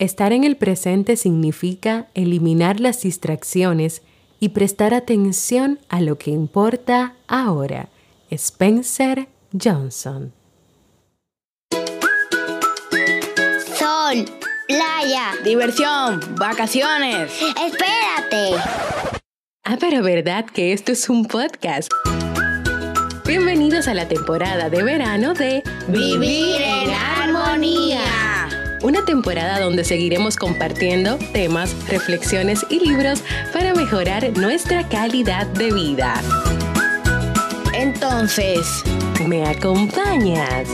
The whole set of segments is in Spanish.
Estar en el presente significa eliminar las distracciones y prestar atención a lo que importa ahora. Spencer Johnson. Sol, playa, diversión, vacaciones. Espérate. Ah, pero verdad que esto es un podcast. Bienvenidos a la temporada de verano de Vivir en Armonía una temporada donde seguiremos compartiendo temas, reflexiones y libros para mejorar nuestra calidad de vida. Entonces, ¿me acompañas?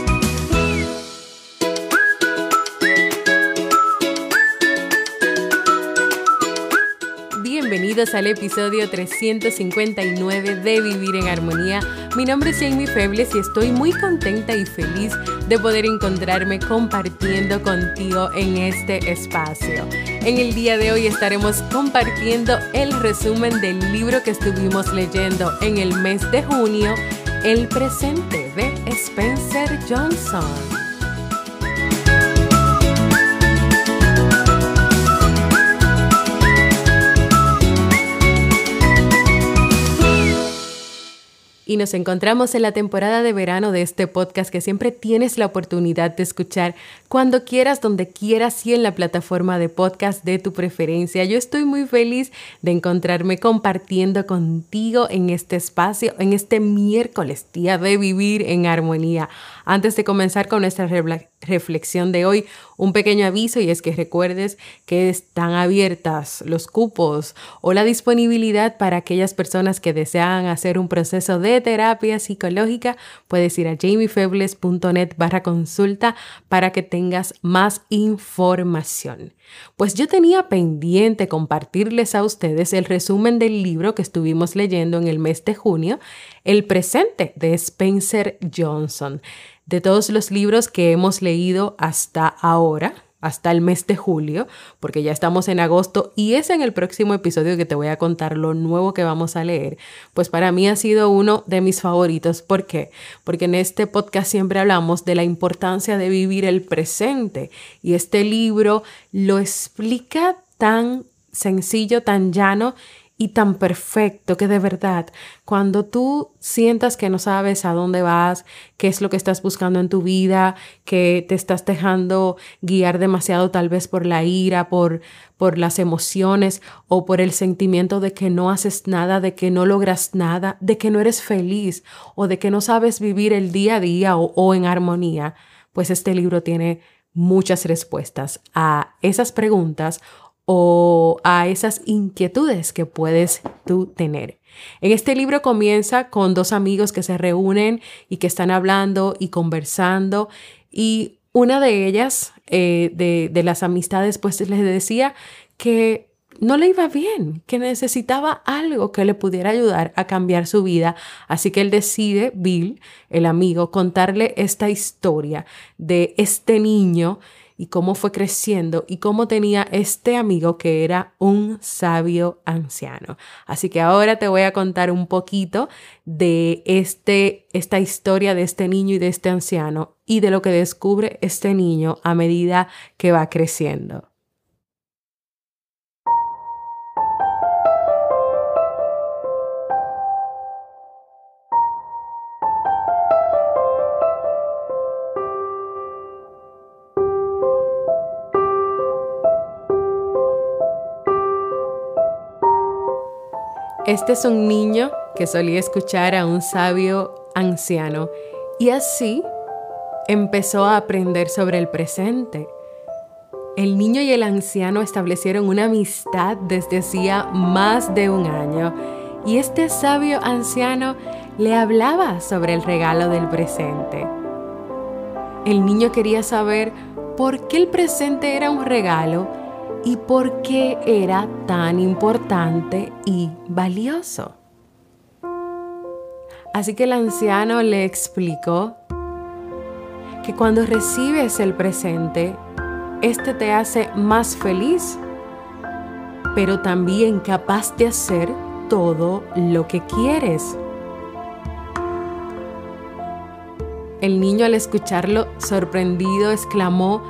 bienvenidos al episodio 359 de Vivir en Armonía. Mi nombre es Jamie Febles y estoy muy contenta y feliz de poder encontrarme compartiendo contigo en este espacio. En el día de hoy estaremos compartiendo el resumen del libro que estuvimos leyendo en el mes de junio, El presente de Spencer Johnson. Y nos encontramos en la temporada de verano de este podcast que siempre tienes la oportunidad de escuchar cuando quieras, donde quieras y en la plataforma de podcast de tu preferencia. Yo estoy muy feliz de encontrarme compartiendo contigo en este espacio, en este miércoles, día de vivir en armonía. Antes de comenzar con nuestra reflexión de hoy, un pequeño aviso y es que recuerdes que están abiertas los cupos o la disponibilidad para aquellas personas que desean hacer un proceso de terapia psicológica. Puedes ir a jamiefebles.net barra consulta para que tengas más información. Pues yo tenía pendiente compartirles a ustedes el resumen del libro que estuvimos leyendo en el mes de junio, El presente de Spencer Johnson. De todos los libros que hemos leído hasta ahora, hasta el mes de julio, porque ya estamos en agosto y es en el próximo episodio que te voy a contar lo nuevo que vamos a leer, pues para mí ha sido uno de mis favoritos. ¿Por qué? Porque en este podcast siempre hablamos de la importancia de vivir el presente y este libro lo explica tan sencillo, tan llano y tan perfecto que de verdad, cuando tú sientas que no sabes a dónde vas, qué es lo que estás buscando en tu vida, que te estás dejando guiar demasiado tal vez por la ira, por, por las emociones o por el sentimiento de que no haces nada, de que no logras nada, de que no eres feliz o de que no sabes vivir el día a día o, o en armonía, pues este libro tiene muchas respuestas a esas preguntas o a esas inquietudes que puedes tú tener. En este libro comienza con dos amigos que se reúnen y que están hablando y conversando y una de ellas, eh, de, de las amistades, pues les decía que no le iba bien, que necesitaba algo que le pudiera ayudar a cambiar su vida. Así que él decide, Bill, el amigo, contarle esta historia de este niño y cómo fue creciendo y cómo tenía este amigo que era un sabio anciano. Así que ahora te voy a contar un poquito de este, esta historia de este niño y de este anciano y de lo que descubre este niño a medida que va creciendo. Este es un niño que solía escuchar a un sabio anciano y así empezó a aprender sobre el presente. El niño y el anciano establecieron una amistad desde hacía más de un año y este sabio anciano le hablaba sobre el regalo del presente. El niño quería saber por qué el presente era un regalo y por qué era tan importante y valioso. Así que el anciano le explicó que cuando recibes el presente, este te hace más feliz, pero también capaz de hacer todo lo que quieres. El niño al escucharlo sorprendido exclamó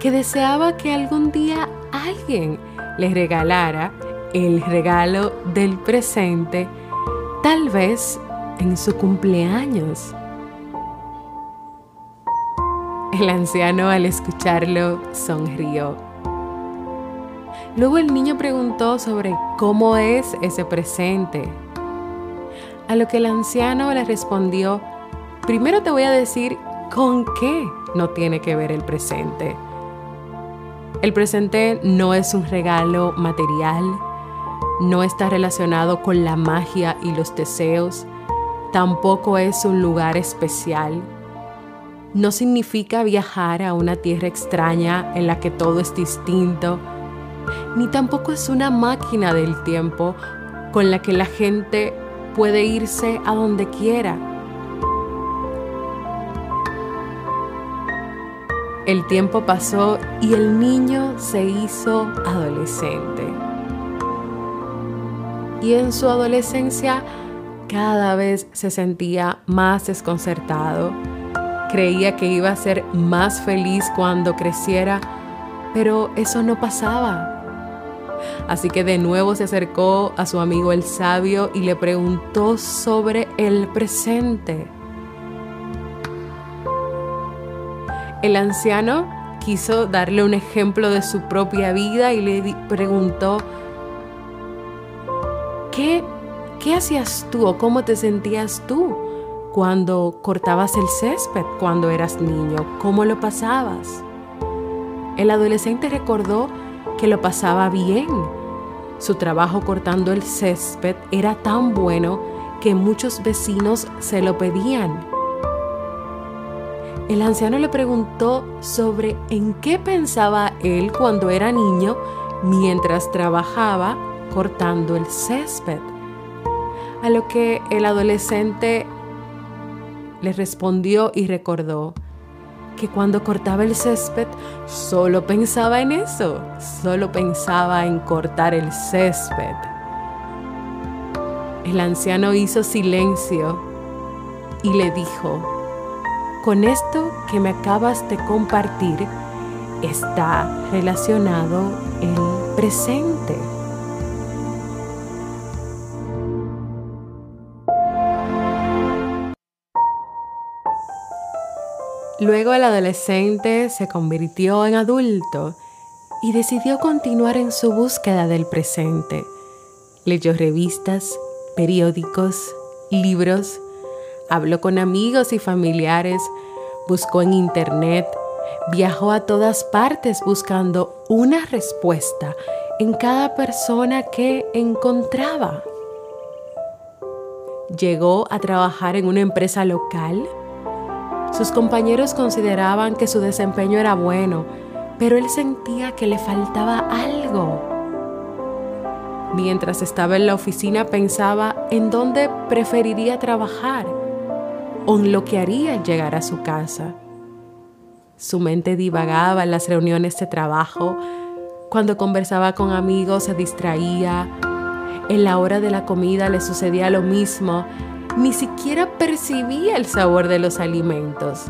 que deseaba que algún día alguien le regalara el regalo del presente, tal vez en su cumpleaños. El anciano al escucharlo sonrió. Luego el niño preguntó sobre cómo es ese presente. A lo que el anciano le respondió, primero te voy a decir con qué no tiene que ver el presente. El presente no es un regalo material, no está relacionado con la magia y los deseos, tampoco es un lugar especial. No significa viajar a una tierra extraña en la que todo es distinto, ni tampoco es una máquina del tiempo con la que la gente puede irse a donde quiera. El tiempo pasó y el niño se hizo adolescente. Y en su adolescencia cada vez se sentía más desconcertado. Creía que iba a ser más feliz cuando creciera, pero eso no pasaba. Así que de nuevo se acercó a su amigo el sabio y le preguntó sobre el presente. El anciano quiso darle un ejemplo de su propia vida y le preguntó, ¿qué, qué hacías tú o cómo te sentías tú cuando cortabas el césped cuando eras niño? ¿Cómo lo pasabas? El adolescente recordó que lo pasaba bien. Su trabajo cortando el césped era tan bueno que muchos vecinos se lo pedían. El anciano le preguntó sobre en qué pensaba él cuando era niño mientras trabajaba cortando el césped. A lo que el adolescente le respondió y recordó que cuando cortaba el césped solo pensaba en eso, solo pensaba en cortar el césped. El anciano hizo silencio y le dijo, con esto que me acabas de compartir está relacionado el presente. Luego el adolescente se convirtió en adulto y decidió continuar en su búsqueda del presente. Leyó revistas, periódicos, libros, habló con amigos y familiares, buscó en internet, viajó a todas partes buscando una respuesta en cada persona que encontraba. Llegó a trabajar en una empresa local. Sus compañeros consideraban que su desempeño era bueno, pero él sentía que le faltaba algo. Mientras estaba en la oficina pensaba en dónde preferiría trabajar o en lo que haría llegar a su casa. Su mente divagaba en las reuniones de trabajo, cuando conversaba con amigos se distraía, en la hora de la comida le sucedía lo mismo, ni siquiera percibía el sabor de los alimentos.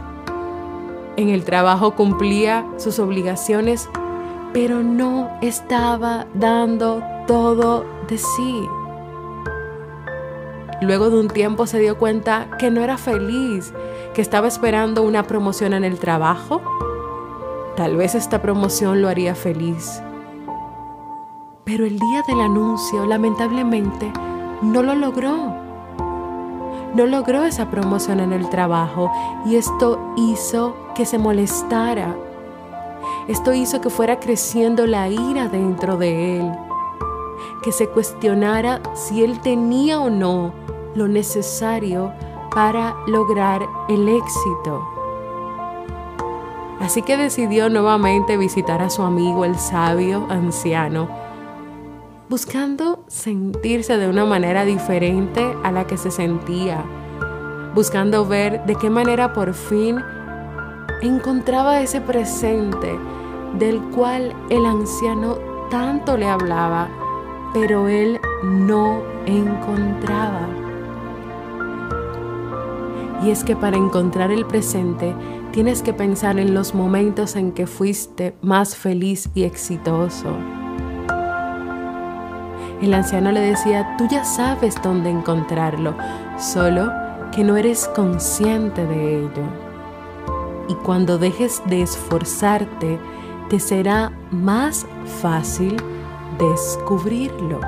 En el trabajo cumplía sus obligaciones, pero no estaba dando todo de sí. Luego de un tiempo se dio cuenta que no era feliz, que estaba esperando una promoción en el trabajo. Tal vez esta promoción lo haría feliz. Pero el día del anuncio, lamentablemente, no lo logró. No logró esa promoción en el trabajo y esto hizo que se molestara. Esto hizo que fuera creciendo la ira dentro de él, que se cuestionara si él tenía o no lo necesario para lograr el éxito. Así que decidió nuevamente visitar a su amigo el sabio anciano, buscando sentirse de una manera diferente a la que se sentía, buscando ver de qué manera por fin encontraba ese presente del cual el anciano tanto le hablaba, pero él no encontraba. Y es que para encontrar el presente tienes que pensar en los momentos en que fuiste más feliz y exitoso. El anciano le decía, tú ya sabes dónde encontrarlo, solo que no eres consciente de ello. Y cuando dejes de esforzarte, te será más fácil descubrirlo.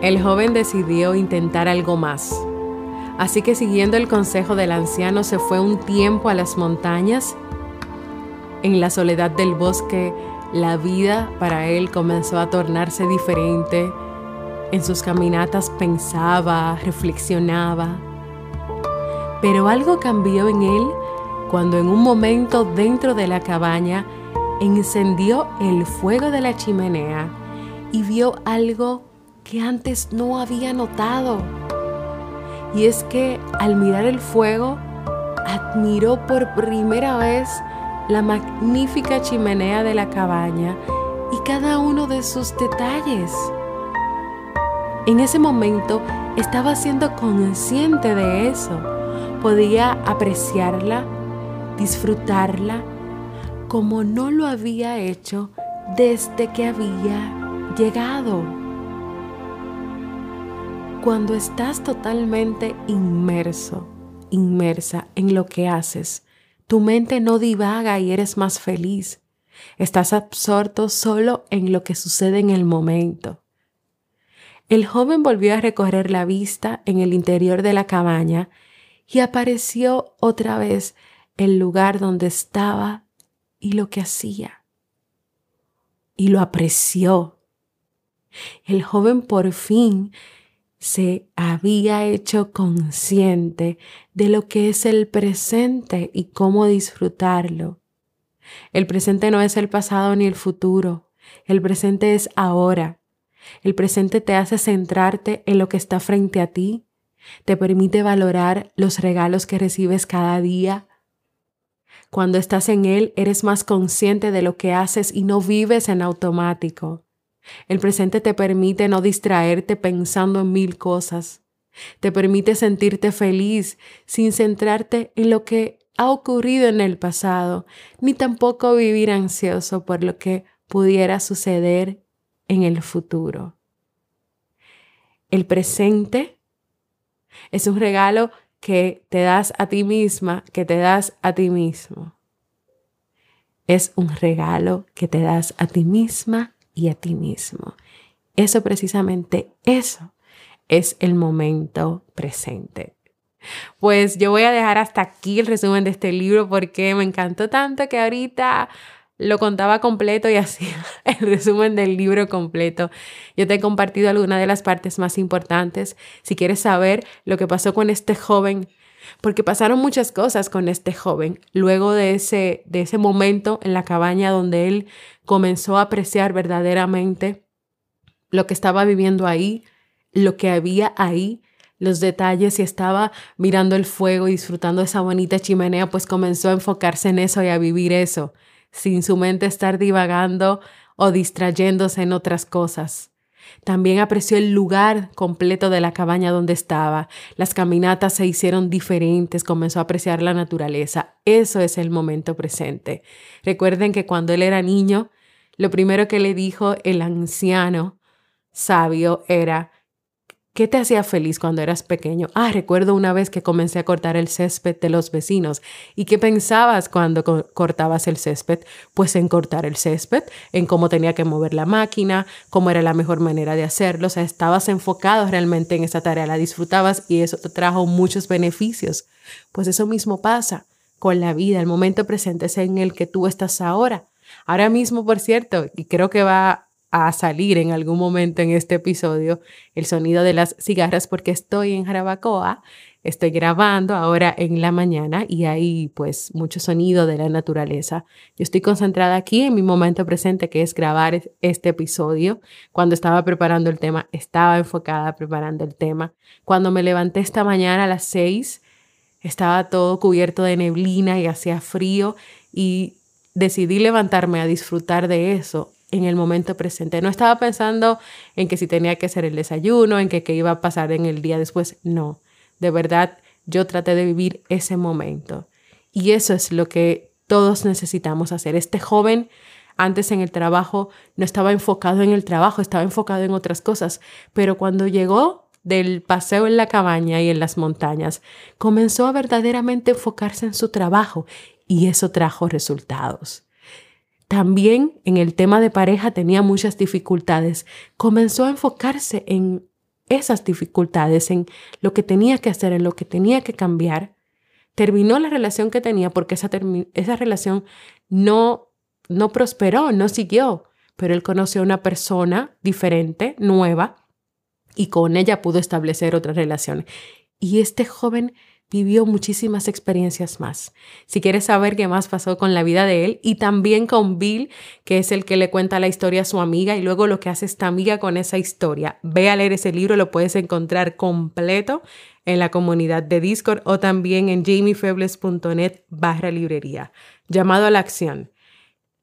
El joven decidió intentar algo más. Así que siguiendo el consejo del anciano se fue un tiempo a las montañas. En la soledad del bosque, la vida para él comenzó a tornarse diferente. En sus caminatas pensaba, reflexionaba. Pero algo cambió en él cuando en un momento dentro de la cabaña encendió el fuego de la chimenea y vio algo que antes no había notado. Y es que al mirar el fuego, admiró por primera vez la magnífica chimenea de la cabaña y cada uno de sus detalles. En ese momento estaba siendo consciente de eso. Podía apreciarla, disfrutarla, como no lo había hecho desde que había llegado cuando estás totalmente inmerso, inmersa en lo que haces, tu mente no divaga y eres más feliz. Estás absorto solo en lo que sucede en el momento. El joven volvió a recorrer la vista en el interior de la cabaña y apareció otra vez el lugar donde estaba y lo que hacía. Y lo apreció. El joven por fin se había hecho consciente de lo que es el presente y cómo disfrutarlo. El presente no es el pasado ni el futuro, el presente es ahora. El presente te hace centrarte en lo que está frente a ti, te permite valorar los regalos que recibes cada día. Cuando estás en él, eres más consciente de lo que haces y no vives en automático. El presente te permite no distraerte pensando en mil cosas. Te permite sentirte feliz sin centrarte en lo que ha ocurrido en el pasado, ni tampoco vivir ansioso por lo que pudiera suceder en el futuro. El presente es un regalo que te das a ti misma, que te das a ti mismo. Es un regalo que te das a ti misma y a ti mismo. Eso precisamente, eso es el momento presente. Pues yo voy a dejar hasta aquí el resumen de este libro porque me encantó tanto que ahorita lo contaba completo y hacía el resumen del libro completo. Yo te he compartido algunas de las partes más importantes. Si quieres saber lo que pasó con este joven, porque pasaron muchas cosas con este joven luego de ese, de ese momento en la cabaña donde él comenzó a apreciar verdaderamente lo que estaba viviendo ahí, lo que había ahí, los detalles y estaba mirando el fuego y disfrutando esa bonita chimenea, pues comenzó a enfocarse en eso y a vivir eso, sin su mente estar divagando o distrayéndose en otras cosas. También apreció el lugar completo de la cabaña donde estaba. Las caminatas se hicieron diferentes, comenzó a apreciar la naturaleza. Eso es el momento presente. Recuerden que cuando él era niño, lo primero que le dijo el anciano sabio era, ¿Qué te hacía feliz cuando eras pequeño? Ah, recuerdo una vez que comencé a cortar el césped de los vecinos. ¿Y qué pensabas cuando cortabas el césped? Pues en cortar el césped, en cómo tenía que mover la máquina, cómo era la mejor manera de hacerlo. O sea, estabas enfocado realmente en esa tarea, la disfrutabas y eso te trajo muchos beneficios. Pues eso mismo pasa con la vida, el momento presente es en el que tú estás ahora. Ahora mismo, por cierto, y creo que va a salir en algún momento en este episodio el sonido de las cigarras porque estoy en Jarabacoa, estoy grabando ahora en la mañana y hay pues mucho sonido de la naturaleza. Yo estoy concentrada aquí en mi momento presente que es grabar este episodio. Cuando estaba preparando el tema, estaba enfocada preparando el tema. Cuando me levanté esta mañana a las seis, estaba todo cubierto de neblina y hacía frío y decidí levantarme a disfrutar de eso en el momento presente. No estaba pensando en que si tenía que hacer el desayuno, en que qué iba a pasar en el día después. No, de verdad yo traté de vivir ese momento. Y eso es lo que todos necesitamos hacer. Este joven antes en el trabajo no estaba enfocado en el trabajo, estaba enfocado en otras cosas, pero cuando llegó del paseo en la cabaña y en las montañas, comenzó a verdaderamente enfocarse en su trabajo y eso trajo resultados. También en el tema de pareja tenía muchas dificultades. Comenzó a enfocarse en esas dificultades, en lo que tenía que hacer, en lo que tenía que cambiar. Terminó la relación que tenía porque esa, esa relación no, no prosperó, no siguió, pero él conoció a una persona diferente, nueva, y con ella pudo establecer otra relación. Y este joven vivió muchísimas experiencias más. Si quieres saber qué más pasó con la vida de él y también con Bill, que es el que le cuenta la historia a su amiga y luego lo que hace esta amiga con esa historia, ve a leer ese libro, lo puedes encontrar completo en la comunidad de Discord o también en jamiefebles.net barra librería. Llamado a la acción.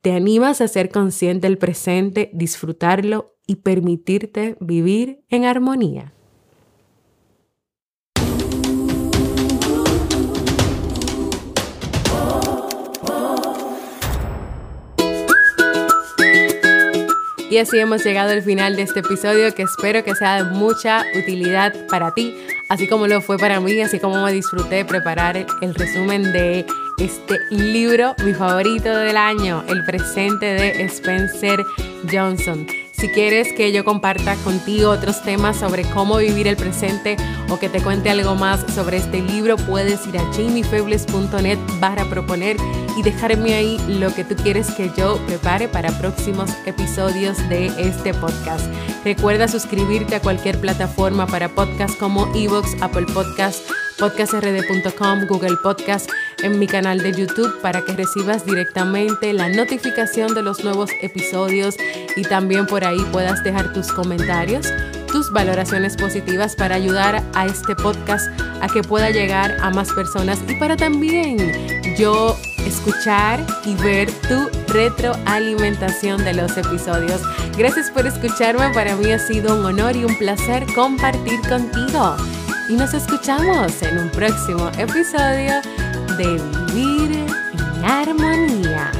¿Te animas a ser consciente del presente, disfrutarlo y permitirte vivir en armonía? Y así hemos llegado al final de este episodio que espero que sea de mucha utilidad para ti, así como lo fue para mí, así como me disfruté preparar el resumen de este libro, mi favorito del año, El presente de Spencer Johnson. Si quieres que yo comparta contigo otros temas sobre cómo vivir el presente o que te cuente algo más sobre este libro, puedes ir a jamiefebles.net para proponer y dejarme ahí lo que tú quieres que yo prepare para próximos episodios de este podcast. Recuerda suscribirte a cualquier plataforma para podcast como Evox, Apple Podcast, podcastrd.com, Google Podcast, en mi canal de YouTube para que recibas directamente la notificación de los nuevos episodios y también por ahí puedas dejar tus comentarios, tus valoraciones positivas para ayudar a este podcast a que pueda llegar a más personas y para también yo escuchar y ver tu retroalimentación de los episodios. Gracias por escucharme, para mí ha sido un honor y un placer compartir contigo. Y nos escuchamos en un próximo episodio de Vivir en Armonía.